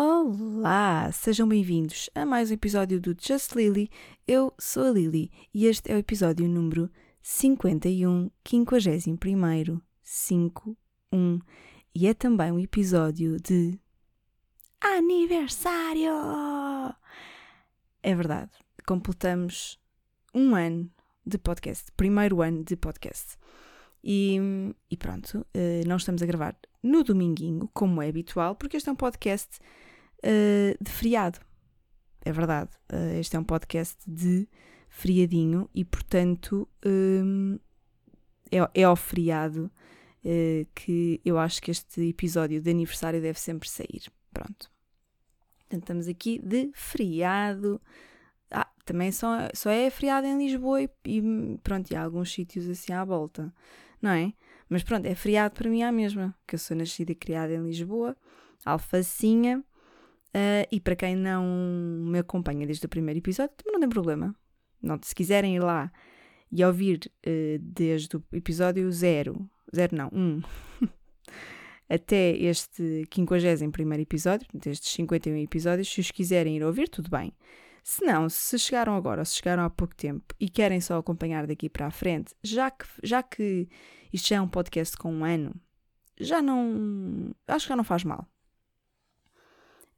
Olá, sejam bem-vindos a mais um episódio do Just Lily. Eu sou a Lily e este é o episódio número 51, 51, 51 e é também um episódio de aniversário! É verdade, completamos um ano de podcast, primeiro ano de podcast. E, e pronto, eh, não estamos a gravar no dominguinho, como é habitual, porque este é um podcast uh, de feriado. É verdade. Uh, este é um podcast de feriadinho e, portanto, um, é, é ao feriado uh, que eu acho que este episódio de aniversário deve sempre sair. Pronto. Portanto, estamos aqui de feriado. Ah, também só, só é feriado em Lisboa e, e pronto, e há alguns sítios assim à volta, não é? Mas pronto, é feriado para mim à mesma, que eu sou nascida e criada em Lisboa, Alfacinha, uh, e para quem não me acompanha desde o primeiro episódio, também não tem problema. Não, se quiserem ir lá e ouvir uh, desde o episódio 0, 0 não, 1, um, até este 51 episódio, destes 51 episódios, se os quiserem ir ouvir, tudo bem. Se não, se chegaram agora ou se chegaram há pouco tempo e querem só acompanhar daqui para a frente, já que, já que isto já é um podcast com um ano, já não. Acho que já não faz mal.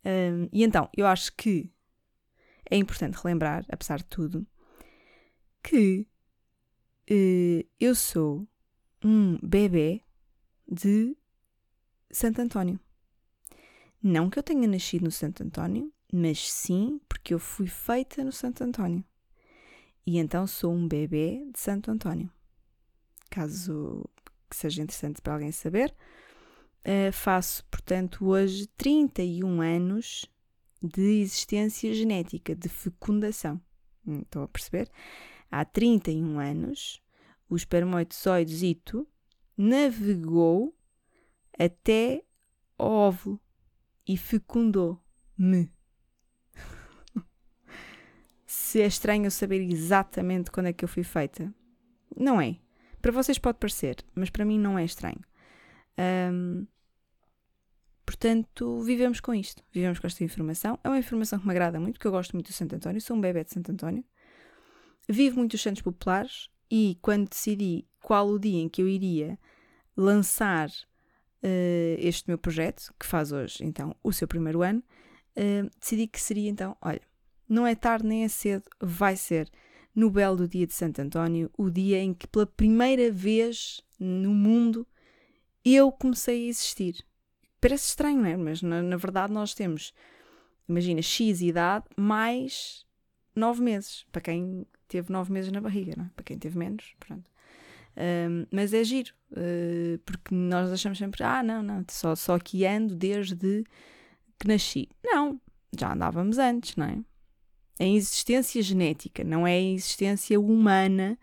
Um, e então, eu acho que é importante relembrar, apesar de tudo, que uh, eu sou um bebê de Santo António. Não que eu tenha nascido no Santo António, mas sim porque eu fui feita no Santo António. E então sou um bebê de Santo António. Caso que seja interessante para alguém saber, uh, faço, portanto, hoje 31 anos de existência genética, de fecundação. Hum, estão a perceber? Há 31 anos, o espermatozoidezito navegou até o óvulo e fecundou-me se é estranho saber exatamente quando é que eu fui feita. Não é. Para vocês pode parecer, mas para mim não é estranho. Um, portanto, vivemos com isto. Vivemos com esta informação. É uma informação que me agrada muito, porque eu gosto muito do Santo António. Sou um bebê de Santo António. Vivo muito os Santos Populares e quando decidi qual o dia em que eu iria lançar uh, este meu projeto, que faz hoje, então, o seu primeiro ano, uh, decidi que seria, então, olha, não é tarde nem é cedo, vai ser no belo do dia de Santo António, o dia em que pela primeira vez no mundo eu comecei a existir. Parece estranho, não é? Mas na, na verdade nós temos, imagina, X idade mais nove meses. Para quem teve nove meses na barriga, não é? Para quem teve menos, pronto. Um, mas é giro, uh, porque nós achamos sempre, ah, não, não, só, só que ando desde que nasci. Não, já andávamos antes, não é? em existência genética, não é em existência humana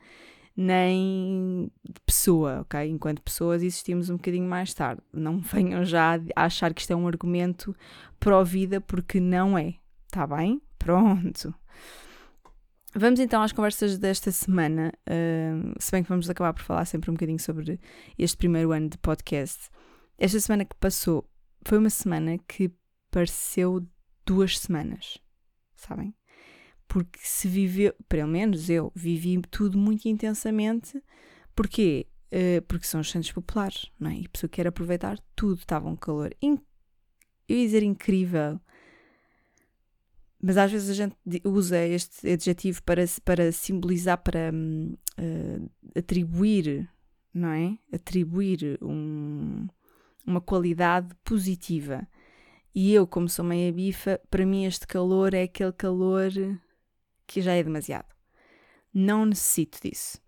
nem pessoa, ok? Enquanto pessoas existimos um bocadinho mais tarde. Não venham já a achar que isto é um argumento pró-vida, porque não é. Está bem? Pronto. Vamos então às conversas desta semana, uh, se bem que vamos acabar por falar sempre um bocadinho sobre este primeiro ano de podcast. Esta semana que passou foi uma semana que pareceu duas semanas, sabem? Porque se viveu, pelo menos eu, vivi tudo muito intensamente. Porquê? Uh, porque são os centros populares, não é? E a pessoa quer aproveitar tudo, estava um calor, in, eu ia dizer incrível, mas às vezes a gente usa este adjetivo para, para simbolizar, para uh, atribuir, não é? Atribuir um, uma qualidade positiva. E eu, como sou meia bifa, para mim este calor é aquele calor que já é demasiado. Não necessito disso.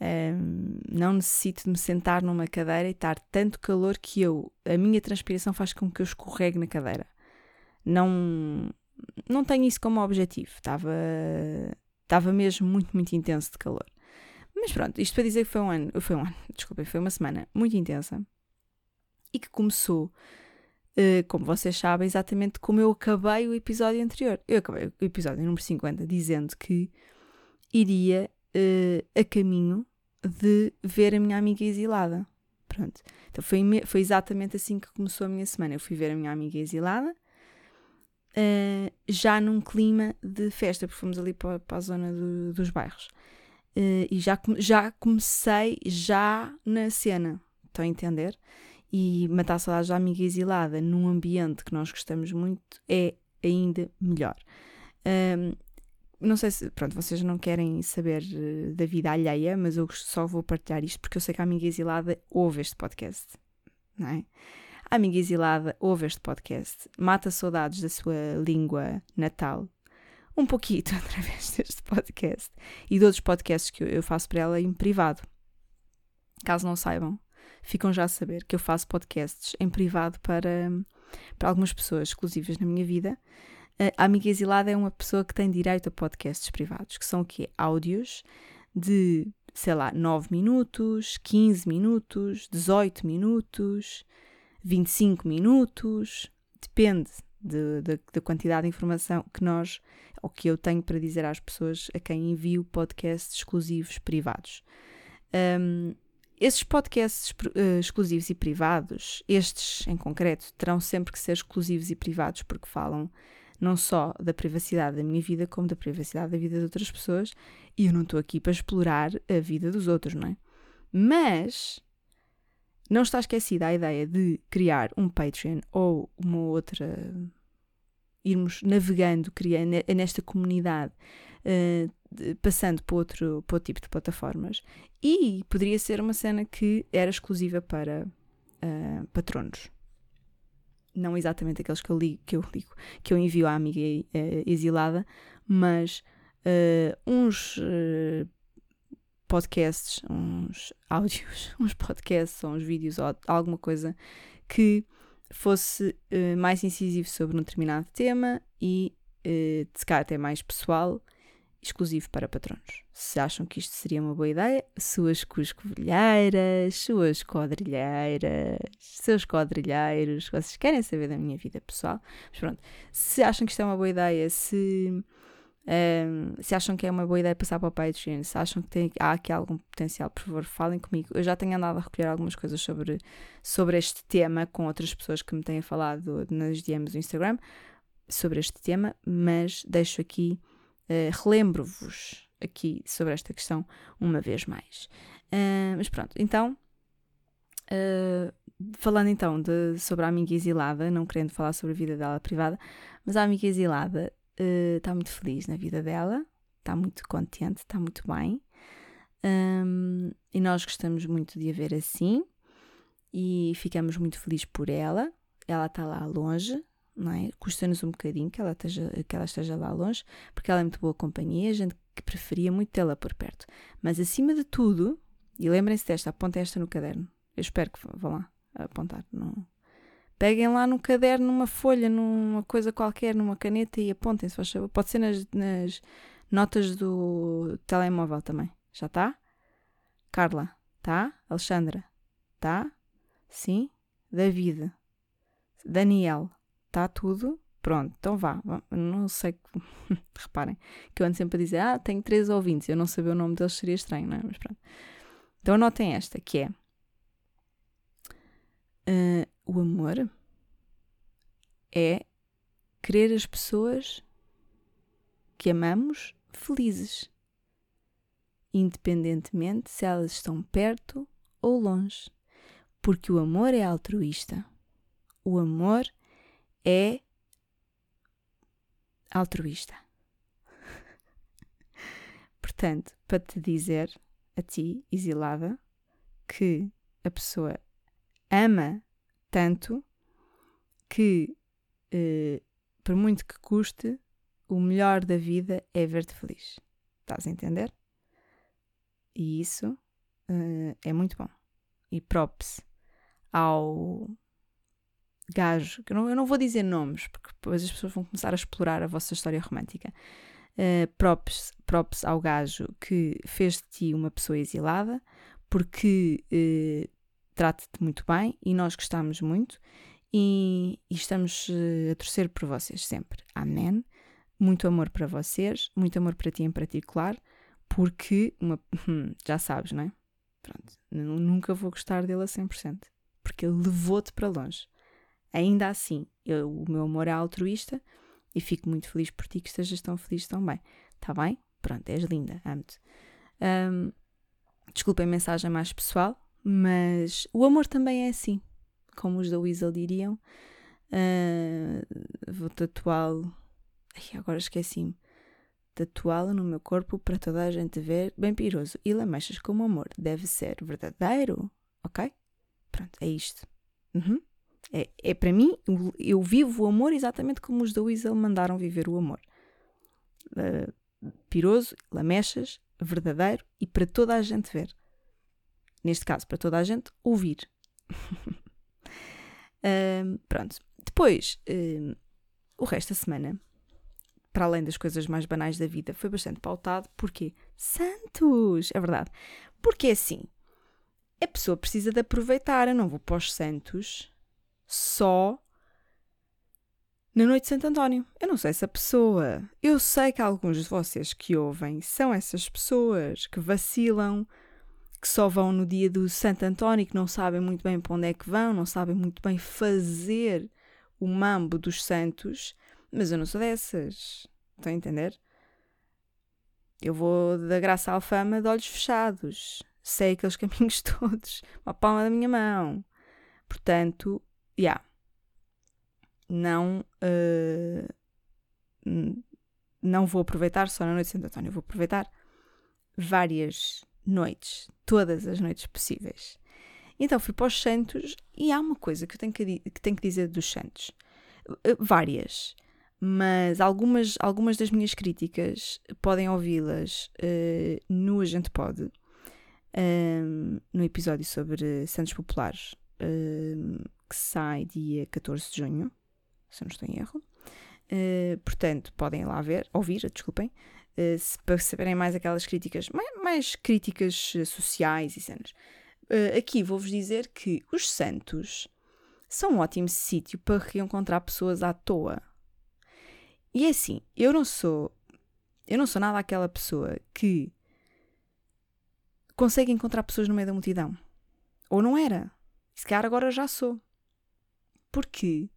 Um, não necessito de me sentar numa cadeira e estar tanto calor que eu, a minha transpiração faz com que eu escorregue na cadeira. Não, não tenho isso como objetivo. Estava, estava mesmo muito, muito intenso de calor. Mas pronto, isto para dizer que foi um ano, foi um ano, desculpem, foi uma semana muito intensa e que começou como vocês sabem, exatamente como eu acabei o episódio anterior. Eu acabei o episódio número 50 dizendo que iria uh, a caminho de ver a minha amiga exilada. Pronto. Então foi, foi exatamente assim que começou a minha semana. Eu fui ver a minha amiga exilada uh, já num clima de festa, porque fomos ali para, para a zona do, dos bairros. Uh, e já, já comecei já na cena, estão a entender? E matar saudades da amiga exilada num ambiente que nós gostamos muito é ainda melhor. Um, não sei se, pronto, vocês não querem saber uh, da vida alheia, mas eu só vou partilhar isto porque eu sei que a amiga exilada ouve este podcast, não é? A amiga exilada ouve este podcast, mata saudades da sua língua natal, um pouquinho através deste podcast e de outros podcasts que eu faço para ela em privado. Caso não saibam, ficam já a saber que eu faço podcasts em privado para, para algumas pessoas exclusivas na minha vida. A amiga exilada é uma pessoa que tem direito a podcasts privados, que são o quê? Áudios de, sei lá, 9 minutos, 15 minutos, 18 minutos, 25 minutos, depende da quantidade de informação que nós, ou que eu tenho para dizer às pessoas a quem envio podcasts exclusivos privados. Um, esses podcasts uh, exclusivos e privados, estes em concreto, terão sempre que ser exclusivos e privados porque falam não só da privacidade da minha vida, como da privacidade da vida de outras pessoas, e eu não estou aqui para explorar a vida dos outros, não é? Mas não está esquecida a ideia de criar um Patreon ou uma outra. irmos navegando, criando nesta comunidade, uh, passando para outro, para outro tipo de plataformas. E poderia ser uma cena que era exclusiva para uh, patronos. Não exatamente aqueles que eu, ligo, que eu ligo, que eu envio à amiga uh, exilada, mas uns podcasts, uns áudios, uns podcasts ou uns vídeos ou alguma coisa que fosse uh, mais incisivo sobre um determinado tema e uh, de cá até mais pessoal, exclusivo para patronos. Se acham que isto seria uma boa ideia, suas cuscovilheiras, suas quadrilheiras, seus quadrilheiros, vocês querem saber da minha vida pessoal, mas pronto, se acham que isto é uma boa ideia, se um, se acham que é uma boa ideia passar para o Patreon, se acham que tem, há aqui algum potencial, por favor, falem comigo. Eu já tenho andado a recolher algumas coisas sobre, sobre este tema com outras pessoas que me têm falado nas DMs do Instagram sobre este tema, mas deixo aqui, uh, relembro-vos aqui sobre esta questão uma vez mais. Uh, mas pronto, então, uh, falando então de, sobre a amiga exilada, não querendo falar sobre a vida dela privada, mas a amiga exilada está eh, muito feliz na vida dela, está muito contente, está muito bem. Um, e nós gostamos muito de a ver assim e ficamos muito felizes por ela. Ela está lá longe, não é? Custa-nos um bocadinho que ela, esteja, que ela esteja lá longe, porque ela é muito boa companhia, a gente que preferia muito tê-la por perto. Mas acima de tudo, e lembrem-se desta, apontem esta no caderno. Eu espero que vão lá apontar. Peguem lá no caderno, numa folha, numa coisa qualquer, numa caneta e apontem, se. Pode ser nas, nas notas do telemóvel também. Já está? Carla, tá? Alexandra, tá? Sim? David, Daniel, tá tudo? Pronto, então vá. Não sei. Reparem que eu ando sempre a dizer: Ah, tenho três ouvintes. Eu não saber o nome deles seria estranho, não é? Mas pronto. Então anotem esta, que é. Uh, o amor é querer as pessoas que amamos felizes, independentemente se elas estão perto ou longe, porque o amor é altruísta. O amor é altruísta. Portanto, para te dizer a ti, exilada, que a pessoa ama tanto que, eh, por muito que custe, o melhor da vida é ver-te feliz. Estás a entender? E isso uh, é muito bom. E props ao gajo, que eu não, eu não vou dizer nomes, porque depois as pessoas vão começar a explorar a vossa história romântica. Uh, props, props ao gajo que fez de ti uma pessoa exilada, porque uh, trata-te muito bem e nós gostamos muito e, e estamos uh, a torcer por vocês sempre. Amém. Muito amor para vocês, muito amor para ti em particular, porque uma, já sabes, não é? Pronto, nunca vou gostar dele a 100%, porque ele levou-te para longe. Ainda assim, eu, o meu amor é altruísta e fico muito feliz por ti que estejas tão feliz também. Está bem? Pronto, és linda, amo-te. Um, desculpa a mensagem mais pessoal, mas o amor também é assim, como os da Weasel diriam. Uh, vou tatuá-lo. Agora esqueci-me. Tatuá-lo no meu corpo para toda a gente ver. Bem piroso. E lamechas como amor. Deve ser verdadeiro. Ok? Pronto, é isto. Uhum. É, é para mim, eu vivo o amor exatamente como os da Weasel mandaram viver o amor. Uh, piroso, lamechas, verdadeiro e para toda a gente ver. Neste caso, para toda a gente ouvir. uh, pronto. Depois, uh, o resto da semana, para além das coisas mais banais da vida, foi bastante pautado porque Santos! É verdade. Porque é assim, a pessoa precisa de aproveitar. Eu não vou para os Santos só na noite de Santo António. Eu não sei essa pessoa. Eu sei que alguns de vocês que ouvem são essas pessoas que vacilam, que só vão no dia do Santo António, que não sabem muito bem para onde é que vão, não sabem muito bem fazer o mambo dos santos, mas eu não sou dessas. Estão a entender? Eu vou da graça à alfama de olhos fechados. Sei aqueles caminhos todos. Uma palma da minha mão. Portanto. Yeah. Não. Uh, não vou aproveitar só na noite de Santo António. Vou aproveitar várias noites. Todas as noites possíveis. Então fui para os Santos e há uma coisa que eu tenho que, que, tenho que dizer dos Santos. Uh, várias. Mas algumas, algumas das minhas críticas podem ouvi-las uh, no Agente Pode, um, no episódio sobre Santos Populares, que sai dia 14 de junho, se não estou em erro. Uh, portanto, podem lá ver, ouvir, desculpem, uh, se, para saberem mais aquelas críticas, mais, mais críticas sociais e cenas. Uh, aqui vou-vos dizer que os Santos são um ótimo sítio para reencontrar pessoas à toa. E é assim, eu não sou. Eu não sou nada aquela pessoa que consegue encontrar pessoas no meio da multidão. Ou não era. Se calhar agora já sou. Porque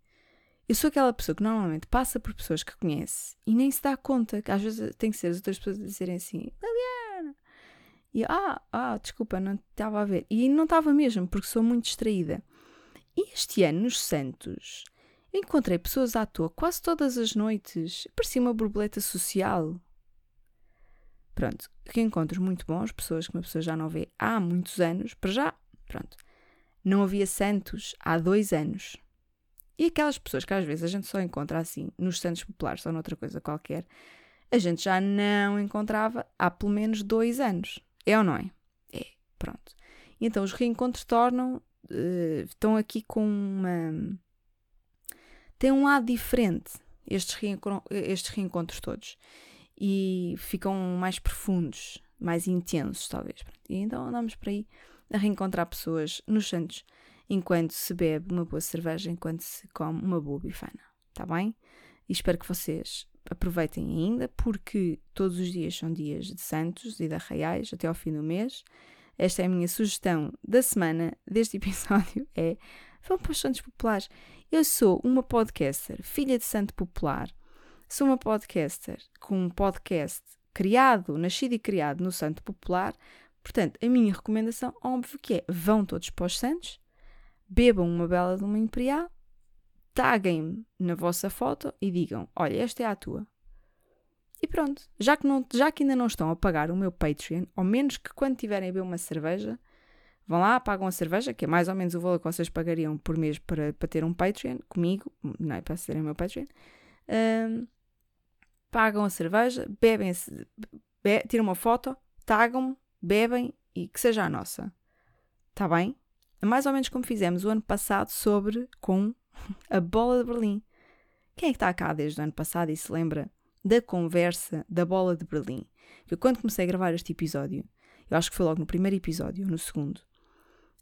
eu sou aquela pessoa que normalmente passa por pessoas que conhece e nem se dá conta que às vezes tem que ser as outras pessoas a dizerem assim: Liliana! E ah, ah, desculpa, não estava a ver. E não estava mesmo, porque sou muito distraída. E este ano, nos Santos, encontrei pessoas à toa quase todas as noites. Parecia uma borboleta social. Pronto, que encontros muito bons, pessoas que uma pessoa já não vê há muitos anos. Para já, pronto. Não havia santos há dois anos. E aquelas pessoas que às vezes a gente só encontra assim, nos santos populares ou noutra coisa qualquer, a gente já não encontrava há pelo menos dois anos. É ou não é? É, pronto. E então os reencontros tornam. Uh, estão aqui com uma. tem um lado diferente, estes, reencontros, estes reencontros todos. E ficam mais profundos, mais intensos, talvez. E então andamos por aí a reencontrar pessoas nos Santos enquanto se bebe uma boa cerveja, enquanto se come uma boa bifana. Está bem? E espero que vocês aproveitem ainda, porque todos os dias são dias de Santos e de Arraiais até ao fim do mês. Esta é a minha sugestão da semana deste episódio: é vão para os Santos Populares. Eu sou uma podcaster, filha de Santo Popular. Sou uma podcaster com um podcast criado, nascido e criado no Santo Popular. Portanto, a minha recomendação, óbvio que é, vão todos para os Santos, bebam uma bela de uma imperial, taguem-me na vossa foto e digam: Olha, esta é a tua. E pronto, já que, não, já que ainda não estão a pagar o meu Patreon, ao menos que quando tiverem a beber uma cerveja, vão lá, pagam a cerveja, que é mais ou menos o valor que vocês pagariam por mês para, para ter um Patreon comigo, não é para serem meu Patreon. Um, pagam a cerveja, bebem, be, tiram uma foto, tagam-me, bebem e que seja a nossa. Está bem? É mais ou menos como fizemos o ano passado sobre com a bola de Berlim. Quem é que está cá desde o ano passado e se lembra da conversa da bola de Berlim? Que quando comecei a gravar este episódio, eu acho que foi logo no primeiro episódio, ou no segundo,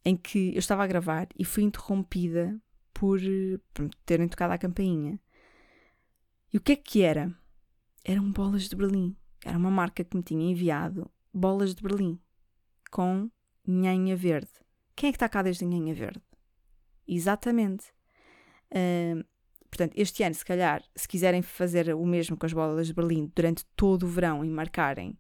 em que eu estava a gravar e fui interrompida por, por terem tocado a campainha. E o que é que era? Eram bolas de Berlim. Era uma marca que me tinha enviado bolas de Berlim com nhanha verde. Quem é que está cá desde a Nhanha Verde? Exatamente. Uh, portanto, este ano, se calhar, se quiserem fazer o mesmo com as bolas de Berlim durante todo o verão e marcarem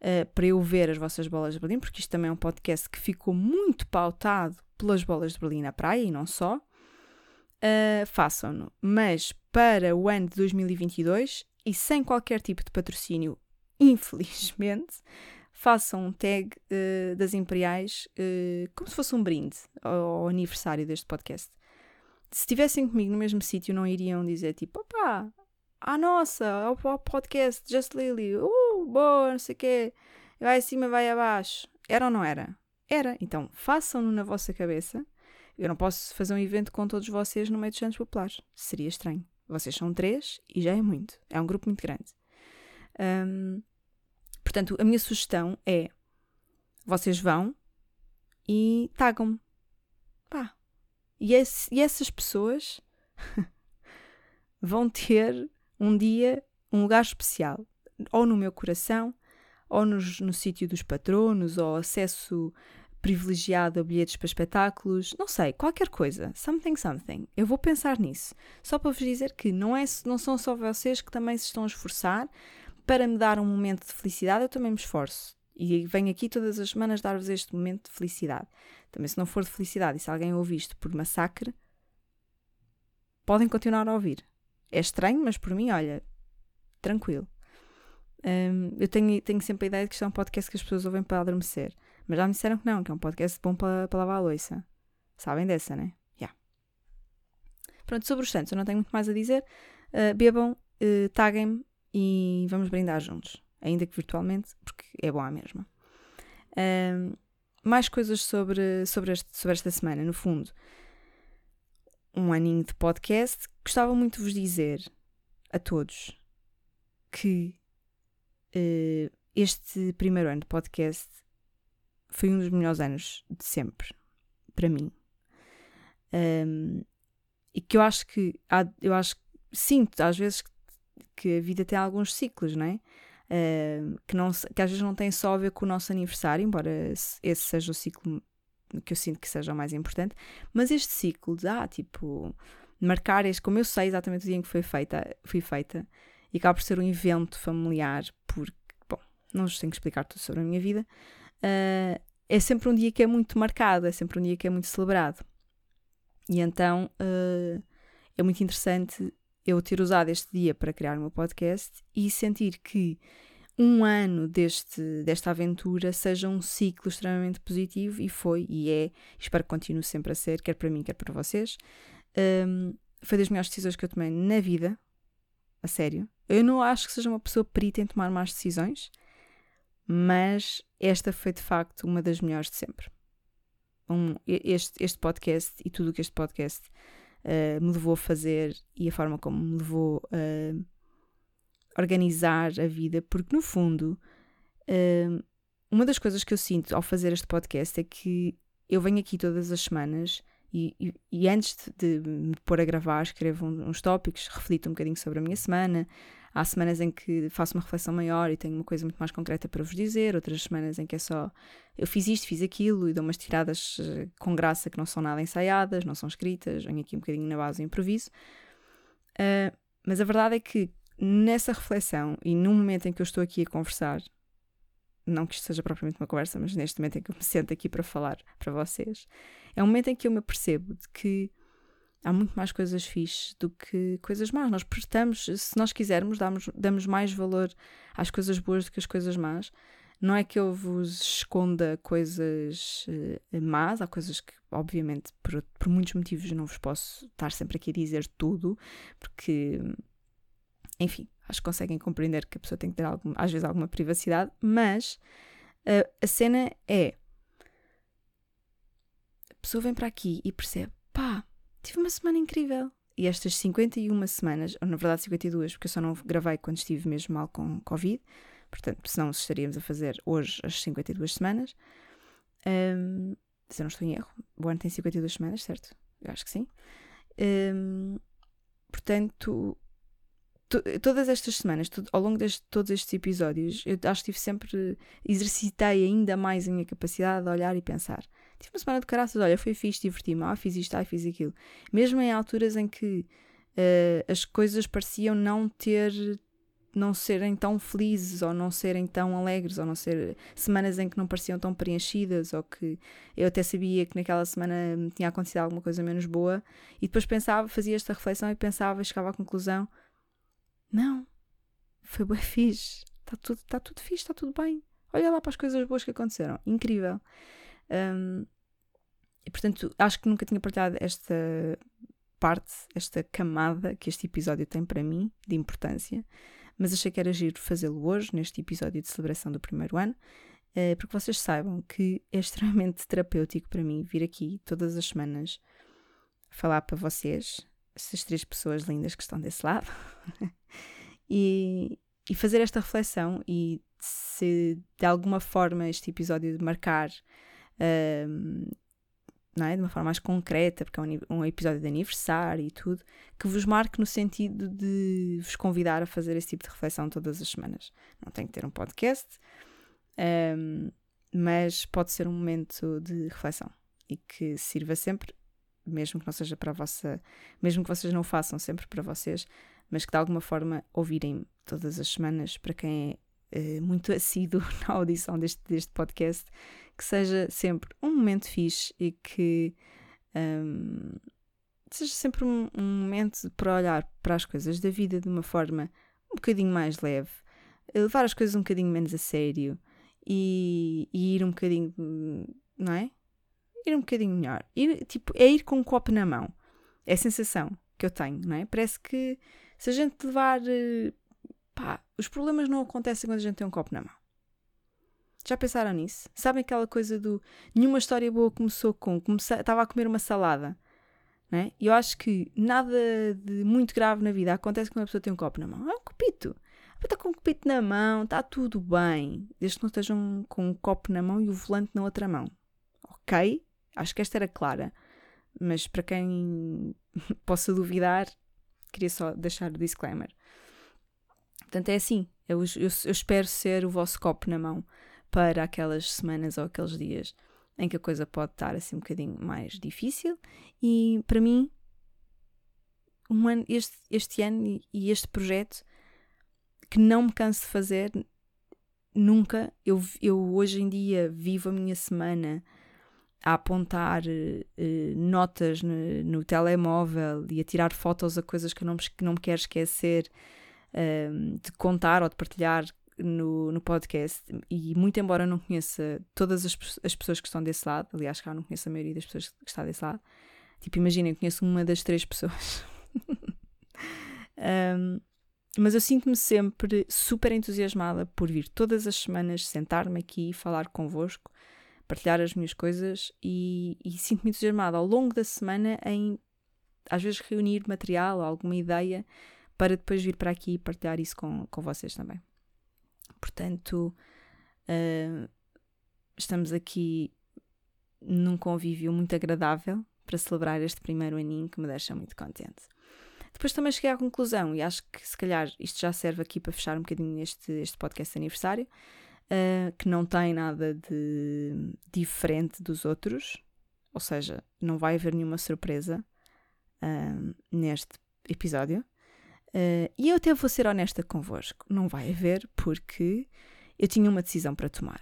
uh, para eu ver as vossas bolas de Berlim, porque isto também é um podcast que ficou muito pautado pelas bolas de Berlim na praia e não só, uh, façam-no. Mas para o ano de 2022 e sem qualquer tipo de patrocínio, infelizmente, façam um tag uh, das Imperiais uh, como se fosse um brinde ao, ao, aniversário deste podcast. Se estivessem comigo no mesmo sítio, não iriam dizer tipo, opá, à nossa, ao, ao podcast Just Lily, uh, boa, não sei o quê, vai acima, vai abaixo. Era ou não era? Era. Então façam-no na vossa cabeça. Eu não posso fazer um evento com todos vocês no meio dos Santos Populares. Seria estranho. Vocês são três e já é muito. É um grupo muito grande. Um, portanto, a minha sugestão é: vocês vão e tagam-me. Pá. E, esse, e essas pessoas vão ter um dia, um lugar especial. Ou no meu coração, ou nos, no sítio dos patronos, ou acesso privilegiado a bilhetes para espetáculos, não sei, qualquer coisa, something, something. Eu vou pensar nisso. Só para vos dizer que não, é, não são só vocês que também se estão a esforçar para me dar um momento de felicidade, eu também me esforço. E venho aqui todas as semanas dar-vos este momento de felicidade. Também, se não for de felicidade e se alguém ouvir isto por massacre, podem continuar a ouvir. É estranho, mas por mim, olha, tranquilo. Um, eu tenho, tenho sempre a ideia de que isto é um podcast que as pessoas ouvem para adormecer. Mas já me disseram que não, que é um podcast bom para, para lavar a louça. Sabem dessa, né? Yeah. Pronto, sobre os Santos, eu não tenho muito mais a dizer. Uh, bebam, uh, taguem-me e vamos brindar juntos. Ainda que virtualmente, porque é bom a mesma. Uh, mais coisas sobre, sobre, este, sobre esta semana, no fundo. Um aninho de podcast. Gostava muito de vos dizer a todos que uh, este primeiro ano de podcast foi um dos melhores anos de sempre, para mim. Um, e que eu acho que, eu acho, sinto às vezes que, que a vida tem alguns ciclos, não é? Uh, que, não, que às vezes não tem só a ver com o nosso aniversário, embora esse seja o ciclo que eu sinto que seja o mais importante, mas este ciclo de, ah, tipo, marcar este, como eu sei exatamente o dia em que foi feita, fui feita, e acaba por ser um evento familiar, porque, bom, não vos tenho que explicar tudo sobre a minha vida, uh, é sempre um dia que é muito marcado, é sempre um dia que é muito celebrado. E então uh, é muito interessante eu ter usado este dia para criar o meu podcast e sentir que um ano deste, desta aventura seja um ciclo extremamente positivo e foi e é, espero que continue sempre a ser, quer para mim, quer para vocês. Um, foi das melhores decisões que eu tomei na vida, a sério. Eu não acho que seja uma pessoa perita em tomar más decisões, mas esta foi de facto uma das melhores de sempre. Um, este, este podcast e tudo o que este podcast uh, me levou a fazer e a forma como me levou a organizar a vida, porque no fundo, uh, uma das coisas que eu sinto ao fazer este podcast é que eu venho aqui todas as semanas e, e, e antes de, de me pôr a gravar, escrevo uns tópicos, reflito um bocadinho sobre a minha semana, Há semanas em que faço uma reflexão maior e tenho uma coisa muito mais concreta para vos dizer, outras semanas em que é só eu fiz isto, fiz aquilo e dou umas tiradas eh, com graça que não são nada ensaiadas, não são escritas, venho aqui um bocadinho na base do improviso. Uh, mas a verdade é que nessa reflexão e num momento em que eu estou aqui a conversar, não que isto seja propriamente uma conversa, mas neste momento em que eu me sento aqui para falar para vocês, é um momento em que eu me percebo de que há muito mais coisas fixes do que coisas más. Nós prestamos, se nós quisermos, damos, damos mais valor às coisas boas do que às coisas más. Não é que eu vos esconda coisas uh, más, há coisas que, obviamente, por, por muitos motivos não vos posso estar sempre aqui a dizer tudo, porque, enfim, acho que conseguem compreender que a pessoa tem que ter, algum, às vezes, alguma privacidade, mas uh, a cena é. A pessoa vem para aqui e percebe, pá, tive uma semana incrível. E estas 51 semanas, ou na verdade 52, porque eu só não gravei quando estive mesmo mal com Covid, portanto, senão estaríamos a fazer hoje as 52 semanas. Um, se eu não estou em erro, o ano tem 52 semanas, certo? Eu acho que sim. Um, portanto, to, todas estas semanas, to, ao longo de todos estes episódios, eu acho que tive sempre, exercitei ainda mais a minha capacidade de olhar e pensar Tive uma semana de caraças, olha, foi fixe, diverti-me, ah, fiz isto, ah, fiz aquilo. Mesmo em alturas em que uh, as coisas pareciam não ter não serem tão felizes ou não serem tão alegres ou não ser semanas em que não pareciam tão preenchidas ou que eu até sabia que naquela semana tinha acontecido alguma coisa menos boa e depois pensava, fazia esta reflexão e pensava, chegava à conclusão não, foi bem fixe está tudo, tá tudo fixe, está tudo bem. Olha lá para as coisas boas que aconteceram, incrível um, e portanto acho que nunca tinha partilhado esta parte, esta camada que este episódio tem para mim de importância mas achei que era giro fazê-lo hoje, neste episódio de celebração do primeiro ano, uh, porque vocês saibam que é extremamente terapêutico para mim vir aqui todas as semanas falar para vocês, essas três pessoas lindas que estão desse lado, e, e fazer esta reflexão e se de alguma forma este episódio marcar não é? de uma forma mais concreta, porque é um, um, episódio de aniversário e tudo, que vos marque no sentido de vos convidar a fazer esse tipo de reflexão todas as semanas. Não tem que ter um podcast, um, mas pode ser um momento de reflexão e que sirva sempre, mesmo que não seja para a vossa, mesmo que vocês não o façam sempre para vocês, mas que de alguma forma ouvirem todas as semanas para quem é uh, muito assíduo na audição deste, deste podcast que seja sempre um momento fixe e que um, seja sempre um, um, momento para olhar para as coisas da vida de uma forma um bocadinho mais leve, levar as coisas um bocadinho menos a sério e, e ir um bocadinho, não é? Ir um bocadinho melhor. Ir, tipo, é ir com um copo na mão. É a sensação que eu tenho, não é? Parece que se a gente levar. Eh, pá, os problemas não acontecem quando a gente tem um copo na mão. Já pensaram nisso? Sabem aquela coisa do nenhuma história boa começou com estava a comer uma salada, né? Eu acho que nada de muito grave na vida acontece quando a pessoa tem um copo na mão. É um copito. Está com um copito na mão, está tudo bem, desde que não estejam com um copo na mão e o volante na outra mão. Ok? Acho que esta era clara. Mas para quem possa duvidar, queria só deixar o disclaimer. Portanto, é assim. Eu, eu, eu espero ser o vosso copo na mão para aquelas semanas ou aqueles dias em que a coisa pode estar assim um bocadinho mais difícil. E para mim, um ano, este, este ano e este projeto, que não me canso de fazer nunca. Eu, eu hoje em dia vivo a minha semana a apontar uh, notas no, no, telemóvel e a tirar fotos a coisas que não me, que não me quero esquecer uh, de contar ou de partilhar no, no podcast e muito embora eu não conheça todas as, as pessoas que estão desse lado, aliás, cá não conheço a maioria das pessoas que está desse lado, tipo, imaginem, conheço uma das três pessoas. um, mas eu sinto-me sempre super entusiasmada por vir todas as semanas sentar-me aqui, falar convosco, partilhar as minhas coisas e, e sinto-me entusiasmada ao longo da semana em às vezes reunir material ou alguma ideia para depois vir para aqui e partilhar isso com, com vocês também. Portanto, uh, estamos aqui num convívio muito agradável para celebrar este primeiro aninho que me deixa muito contente. Depois também cheguei à conclusão, e acho que se calhar isto já serve aqui para fechar um bocadinho este, este podcast de aniversário, uh, que não tem nada de diferente dos outros, ou seja, não vai haver nenhuma surpresa uh, neste episódio. Uh, e eu até vou ser honesta convosco, não vai haver, porque eu tinha uma decisão para tomar.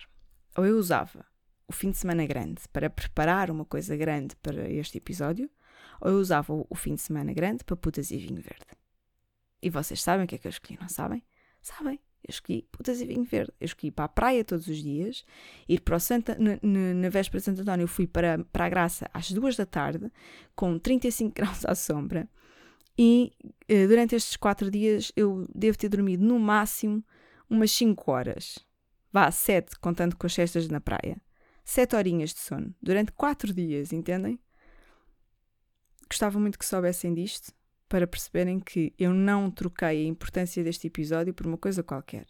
Ou eu usava o fim de semana grande para preparar uma coisa grande para este episódio, ou eu usava o fim de semana grande para putas e vinho verde. E vocês sabem o que é que eu escolhi, não sabem? Sabem? Eu escolhi putas e vinho verde. Eu escolhi para a praia todos os dias, ir para o Santa, na, na, na véspera de Santo António, eu fui para, para a Graça às duas da tarde, com 35 graus à sombra, e uh, durante estes quatro dias eu devo ter dormido no máximo umas 5 horas. Vá, 7, contando com as cestas na praia. 7 horinhas de sono. Durante 4 dias, entendem? Gostava muito que soubessem disto para perceberem que eu não troquei a importância deste episódio por uma coisa qualquer.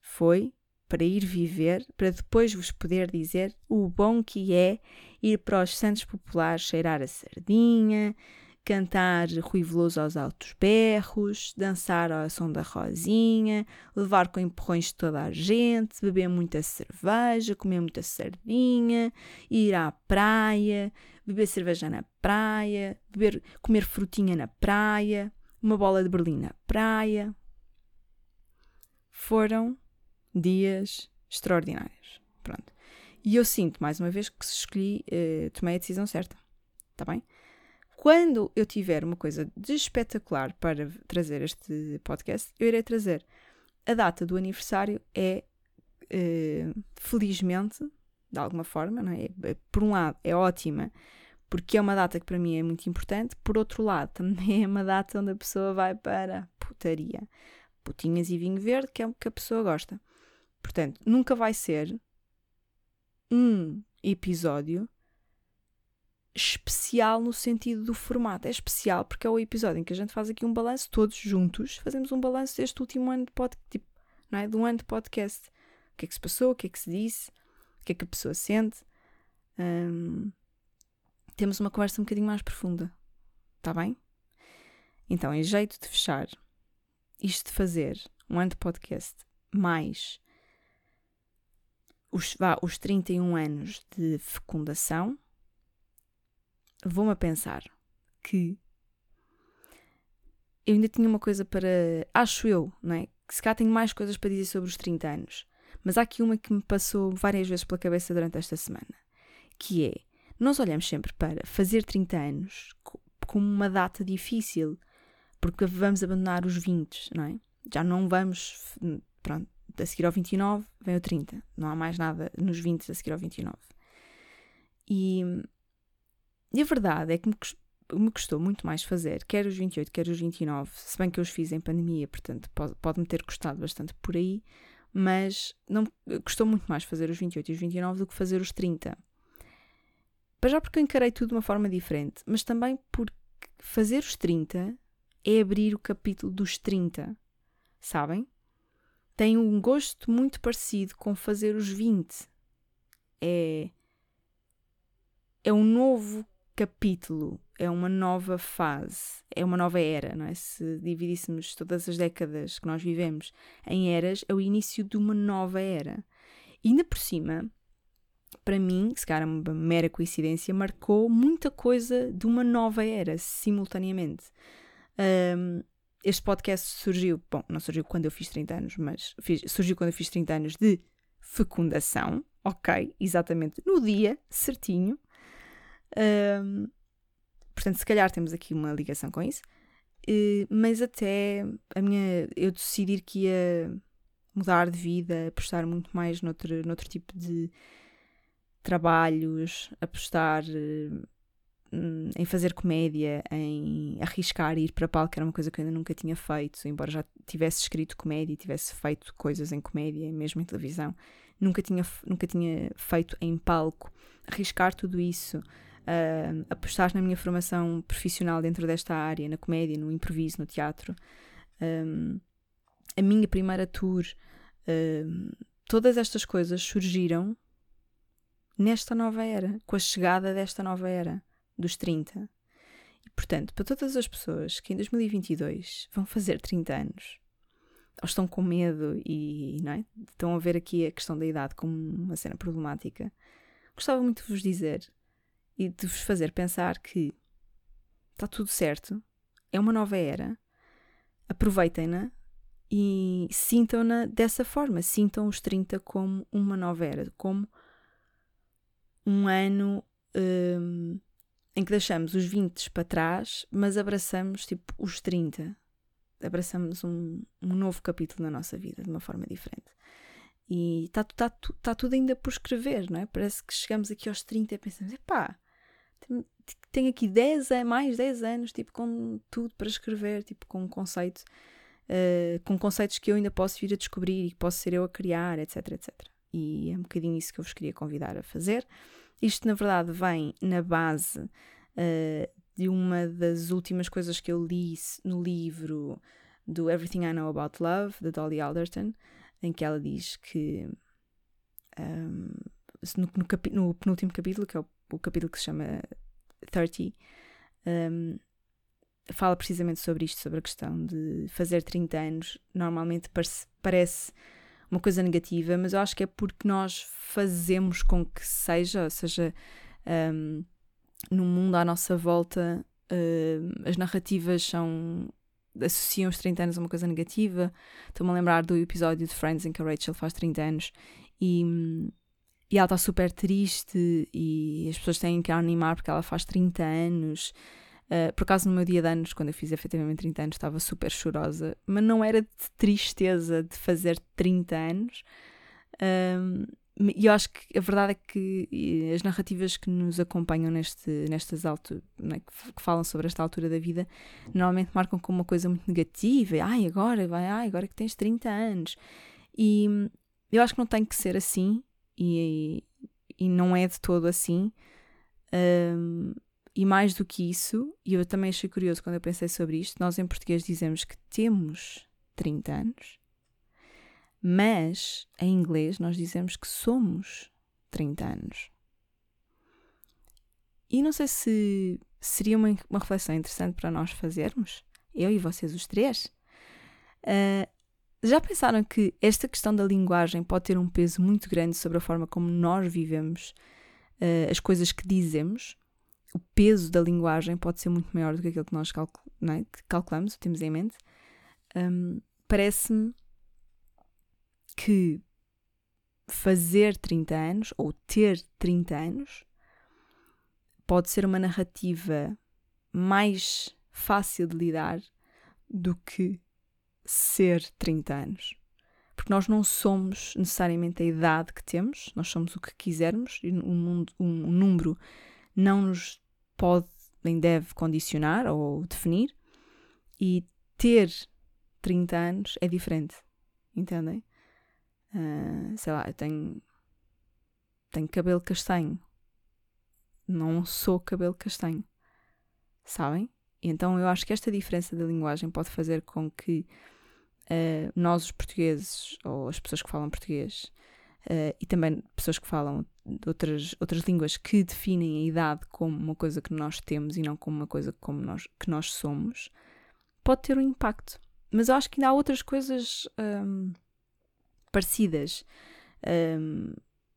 Foi para ir viver, para depois vos poder dizer o bom que é ir para os Santos Populares cheirar a sardinha, cantar Rui Veloso aos altos berros, dançar ao som da rosinha, levar com empurrões de toda a gente, beber muita cerveja, comer muita sardinha, ir à praia, beber cerveja na praia, beber, comer frutinha na praia, uma bola de Berlim na praia. Foram dias extraordinários. Pronto. E eu sinto, mais uma vez, que escolhi, uh, tomei a decisão certa. Está bem? Quando eu tiver uma coisa de espetacular para trazer este podcast, eu irei trazer. A data do aniversário é, uh, felizmente, de alguma forma, não é? é? Por um lado, é ótima, porque é uma data que para mim é muito importante. Por outro lado, também é uma data onde a pessoa vai para putaria. Putinhas e vinho verde, que é o que a pessoa gosta. Portanto, nunca vai ser um episódio especial no sentido do formato. É especial porque é o episódio em que a gente faz aqui um balanço, todos juntos, fazemos um balanço deste último ano de podcast, tipo, não é? Do ano de podcast. O que é que se passou, o que é que se disse, o que é que a pessoa sente. Um, temos uma conversa um bocadinho mais profunda. Está bem? Então, em jeito de fechar, isto de fazer um ano de podcast mais os, vá, os 31 anos de fecundação, vou-me a pensar que eu ainda tinha uma coisa para. Acho eu, não é? Que se cá tenho mais coisas para dizer sobre os 30 anos. Mas há aqui uma que me passou várias vezes pela cabeça durante esta semana, que é nós olhamos sempre para fazer 30 anos como uma data difícil, porque vamos abandonar os 20, não é? Já não vamos, pronto, a seguir ao 29 vem o 30, não há mais nada nos 20 a seguir ao 29. E, e a verdade é que me, custou muito mais fazer, quer os 28, quer os 29, se bem que eu os fiz em pandemia, portanto pode-me pode ter custado bastante por aí, mas não custou muito mais fazer os 28 e os 29 do que fazer os 30. Para já porque eu encarei tudo de uma forma diferente, mas também porque fazer os 30 é abrir o capítulo dos 30, sabem? Tem um gosto muito parecido com fazer os 20. É, é um novo capítulo, é uma nova fase, é uma nova era, não é? Se dividíssemos todas as décadas que nós vivemos em eras, é o início de uma nova era. E ainda por cima, para mim, se calhar é uma mera coincidência, marcou muita coisa de uma nova era, simultaneamente. Um, este podcast surgiu, bom, não surgiu quando eu fiz 30 anos, mas fiz, surgiu quando eu fiz 30 anos de fecundação, ok, exatamente no dia certinho. Um, portanto, se calhar temos aqui uma ligação com isso. Uh, mas até a minha, eu decidir que ia mudar de vida, apostar muito mais noutro, noutro tipo de trabalhos, apostar uh, em fazer comédia, em arriscar ir para palco, era uma coisa que eu ainda nunca tinha feito, embora já tivesse escrito comédia tivesse feito coisas em comédia, mesmo em televisão, nunca tinha, nunca tinha feito em palco. Arriscar tudo isso, uh, apostar na minha formação profissional dentro desta área, na comédia, no improviso, no teatro, um, a minha primeira tour, uh, todas estas coisas surgiram nesta nova era, com a chegada desta nova era, dos 30. E, portanto, para todas as pessoas que em 2022 vão fazer 30 anos, ou estão com medo e não é? estão a ver aqui a questão da idade como uma cena problemática, gostava muito de vos dizer e de vos fazer pensar que está tudo certo, é uma nova era, aproveitem-na e sintam-na dessa forma. Sintam os 30 como uma nova era, como um ano um, em que deixamos os 20 para trás, mas abraçamos tipo os 30. Abraçamos um, um novo capítulo na nossa vida de uma forma diferente. E está tá, tá tudo ainda por escrever, não é? Parece que chegamos aqui aos 30 e pensamos, epá, tenho, tenho aqui 10, mais 10 anos, tipo, com tudo para escrever, tipo, com um conceito, uh, com conceitos que eu ainda posso vir a descobrir e que posso ser eu a criar, etc, etc. E é um bocadinho isso que eu vos queria convidar a fazer. Isto, na verdade, vem na base uh, de uma das últimas coisas que eu li no livro do Everything I Know About Love, de Dolly Alderton, em que ela diz que um, no, no, no, penúltimo capítulo, que é o, o, capítulo que se chama 30, um, fala precisamente sobre isto, sobre a questão de fazer 30 anos. Normalmente parece, parece uma coisa negativa, mas eu acho que é porque nós fazemos com que seja, ou seja, um, no mundo à nossa volta, uh, as narrativas são associam os 30 anos a uma coisa negativa. Estou-me a lembrar do episódio de Friends em que a Rachel faz 30 anos e, e ela está super triste e as pessoas têm que a animar porque ela faz 30 anos. Uh, por acaso, no meu dia de anos, quando eu fiz efetivamente 30 anos, estava super chorosa, mas não era de tristeza de fazer 30 anos. e eu acho que a verdade é que as narrativas que nos acompanham neste, nestas alturas, né, que falam sobre esta altura da vida, normalmente marcam como uma coisa muito negativa. Ai, agora, vai, ai, agora que tens 30 anos. E eu acho que não tem que ser assim, e, e não é de todo assim. Um, e mais do que isso, e eu também achei curioso quando eu pensei sobre isto, nós em português dizemos que temos 30 anos, mas em inglês nós dizemos que somos 30 anos. E não sei se seria uma, uma reflexão interessante para nós fazermos, eu e vocês os três. Uh, já pensaram que esta questão da linguagem pode ter um peso muito grande sobre a forma como nós vivemos uh, as coisas que dizemos? o peso da linguagem pode ser muito maior do que aquilo que nós calcul é? que calculamos, temos em mente, um, parece-me que fazer 30 anos ou ter 30 anos pode ser uma narrativa mais fácil de lidar do que ser 30 anos. Porque nós não somos necessariamente a idade que temos, nós somos o que quisermos e um, um, um número não nos pode nem deve condicionar ou definir, e ter 30 anos é diferente, entendem? Uh, sei lá, eu tenho, tenho cabelo castanho, não sou cabelo castanho, sabem? E então eu acho que esta diferença da linguagem pode fazer com que uh, nós, os portugueses, ou as pessoas que falam português, uh, e também pessoas que falam outras, outras línguas que definem a idade como uma coisa que nós temos e não como uma coisa como nós, que nós somos, pode ter um impacto. Mas eu acho que ainda há outras coisas um, parecidas. Um,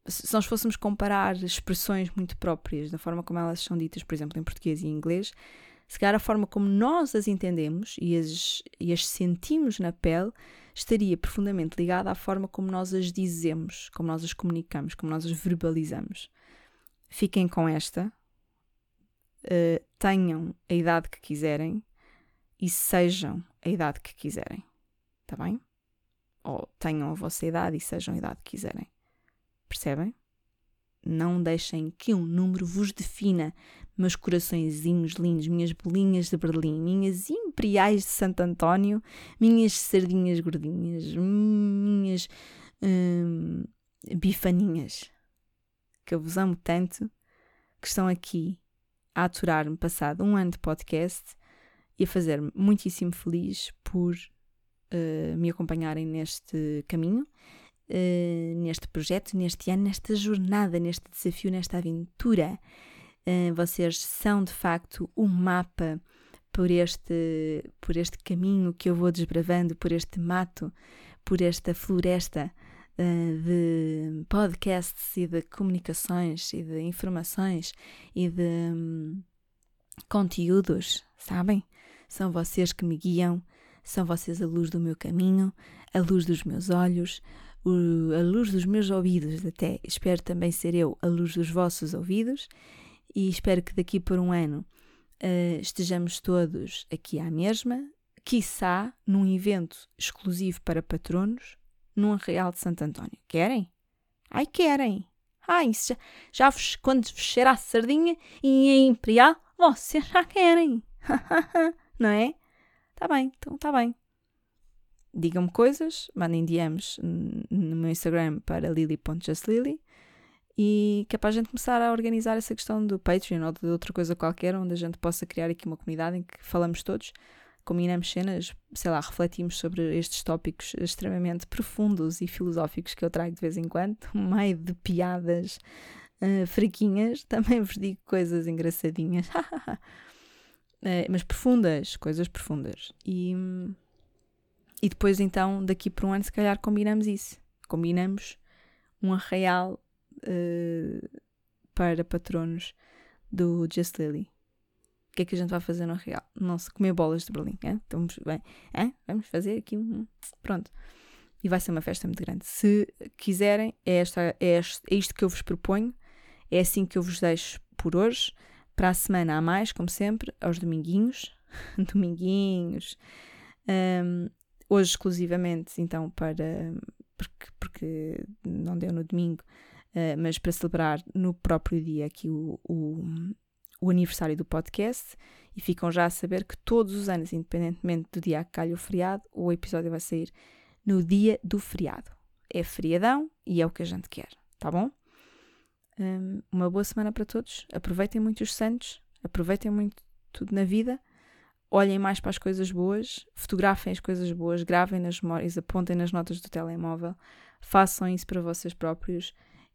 se nós fôssemos comparar expressões muito próprias, da forma como elas são ditas, por exemplo, em português e em inglês, se calhar a forma como nós as entendemos e as, e as sentimos na pele estaria profundamente ligada à forma como nós as dizemos, como nós as comunicamos, como nós as verbalizamos. Fiquem com esta, uh, tenham a idade que quiserem e sejam a idade que quiserem. Está bem? Ou tenham a vossa idade e sejam a idade que quiserem. Percebem? Não deixem que um número vos defina. Meus coraçõezinhos lindos, minhas bolinhas de Berlim, minhas imperiais de Santo António, minhas sardinhas gordinhas, minhas hum, bifaninhas, que eu vos amo tanto, que estão aqui a aturar-me passado um ano de podcast e a fazer-me muitíssimo feliz por uh, me acompanharem neste caminho uh, neste projeto, neste ano, nesta jornada, neste desafio, nesta aventura. Uh, vocês são de facto o um mapa por este, por este caminho que eu vou desbravando, por este mato, por esta floresta uh, de podcasts e de comunicações e de informações e de um, conteúdos, sabem? São vocês que me guiam, são vocês a luz do meu caminho, a luz dos meus olhos, a luz dos meus ouvidos, até espero também ser eu a luz dos vossos ouvidos, e espero que daqui por um ano uh, estejamos todos aqui à mesma, quiçá num evento exclusivo para patronos, num Arraial de Santo António. Querem? Ai, querem! Ai, já, já vos, quando vos cheirar a sardinha e em Imperial, vocês já querem! Não é? Tá bem, então tá bem digam-me coisas, mandem DMs no meu Instagram para lily.justlily e que é para a gente começar a organizar essa questão do Patreon ou de outra coisa qualquer, onde a gente possa criar aqui uma comunidade em que falamos todos, combinamos cenas, sei lá, refletimos sobre estes tópicos extremamente profundos e filosóficos que eu trago de vez em quando, meio de piadas uh, fraquinhas, também vos digo coisas engraçadinhas. Uh, mas profundas, coisas profundas. E, e depois, então, daqui por um ano, se calhar combinamos isso. Combinamos um arraial uh, para patronos do Just Lily. O que é que a gente vai fazer no arraial? Não se comer bolas de Berlim. Hein? Estamos bem. Hein? Vamos fazer aqui um. Pronto. E vai ser uma festa muito grande. Se quiserem, é, esta, é, este, é isto que eu vos proponho. É assim que eu vos deixo por hoje. Para a semana há mais, como sempre, aos dominguinhos. dominguinhos. Um, hoje exclusivamente, então, para. Porque, porque não deu no domingo, uh, mas para celebrar no próprio dia aqui o, o, o, aniversário do podcast. E ficam já a saber que todos os anos, independentemente do dia que calha o feriado, o episódio vai sair no dia do feriado. É feriadão e é o que a gente quer, tá bom? Um, uma boa semana para todos. Aproveitem muito os santos, aproveitem muito tudo na vida. Olhem mais para as coisas boas, fotografem as coisas boas, gravem nas memórias, apontem nas notas do telemóvel, façam isso para vocês próprios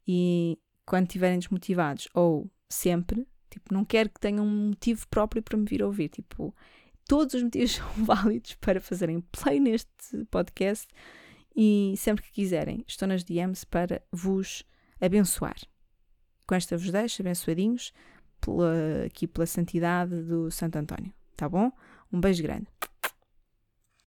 e quando estiverem desmotivados, ou sempre, tipo, não quero que tenham um motivo próprio para me vir ouvir, tipo, todos os motivos são válidos para fazerem play neste podcast e sempre que quiserem, estou nas DMs para vos abençoar. Com esta vos deixo, abençoadinhos, pela, aqui pela santidade do Santo António. Tá bom? Um beijo grande.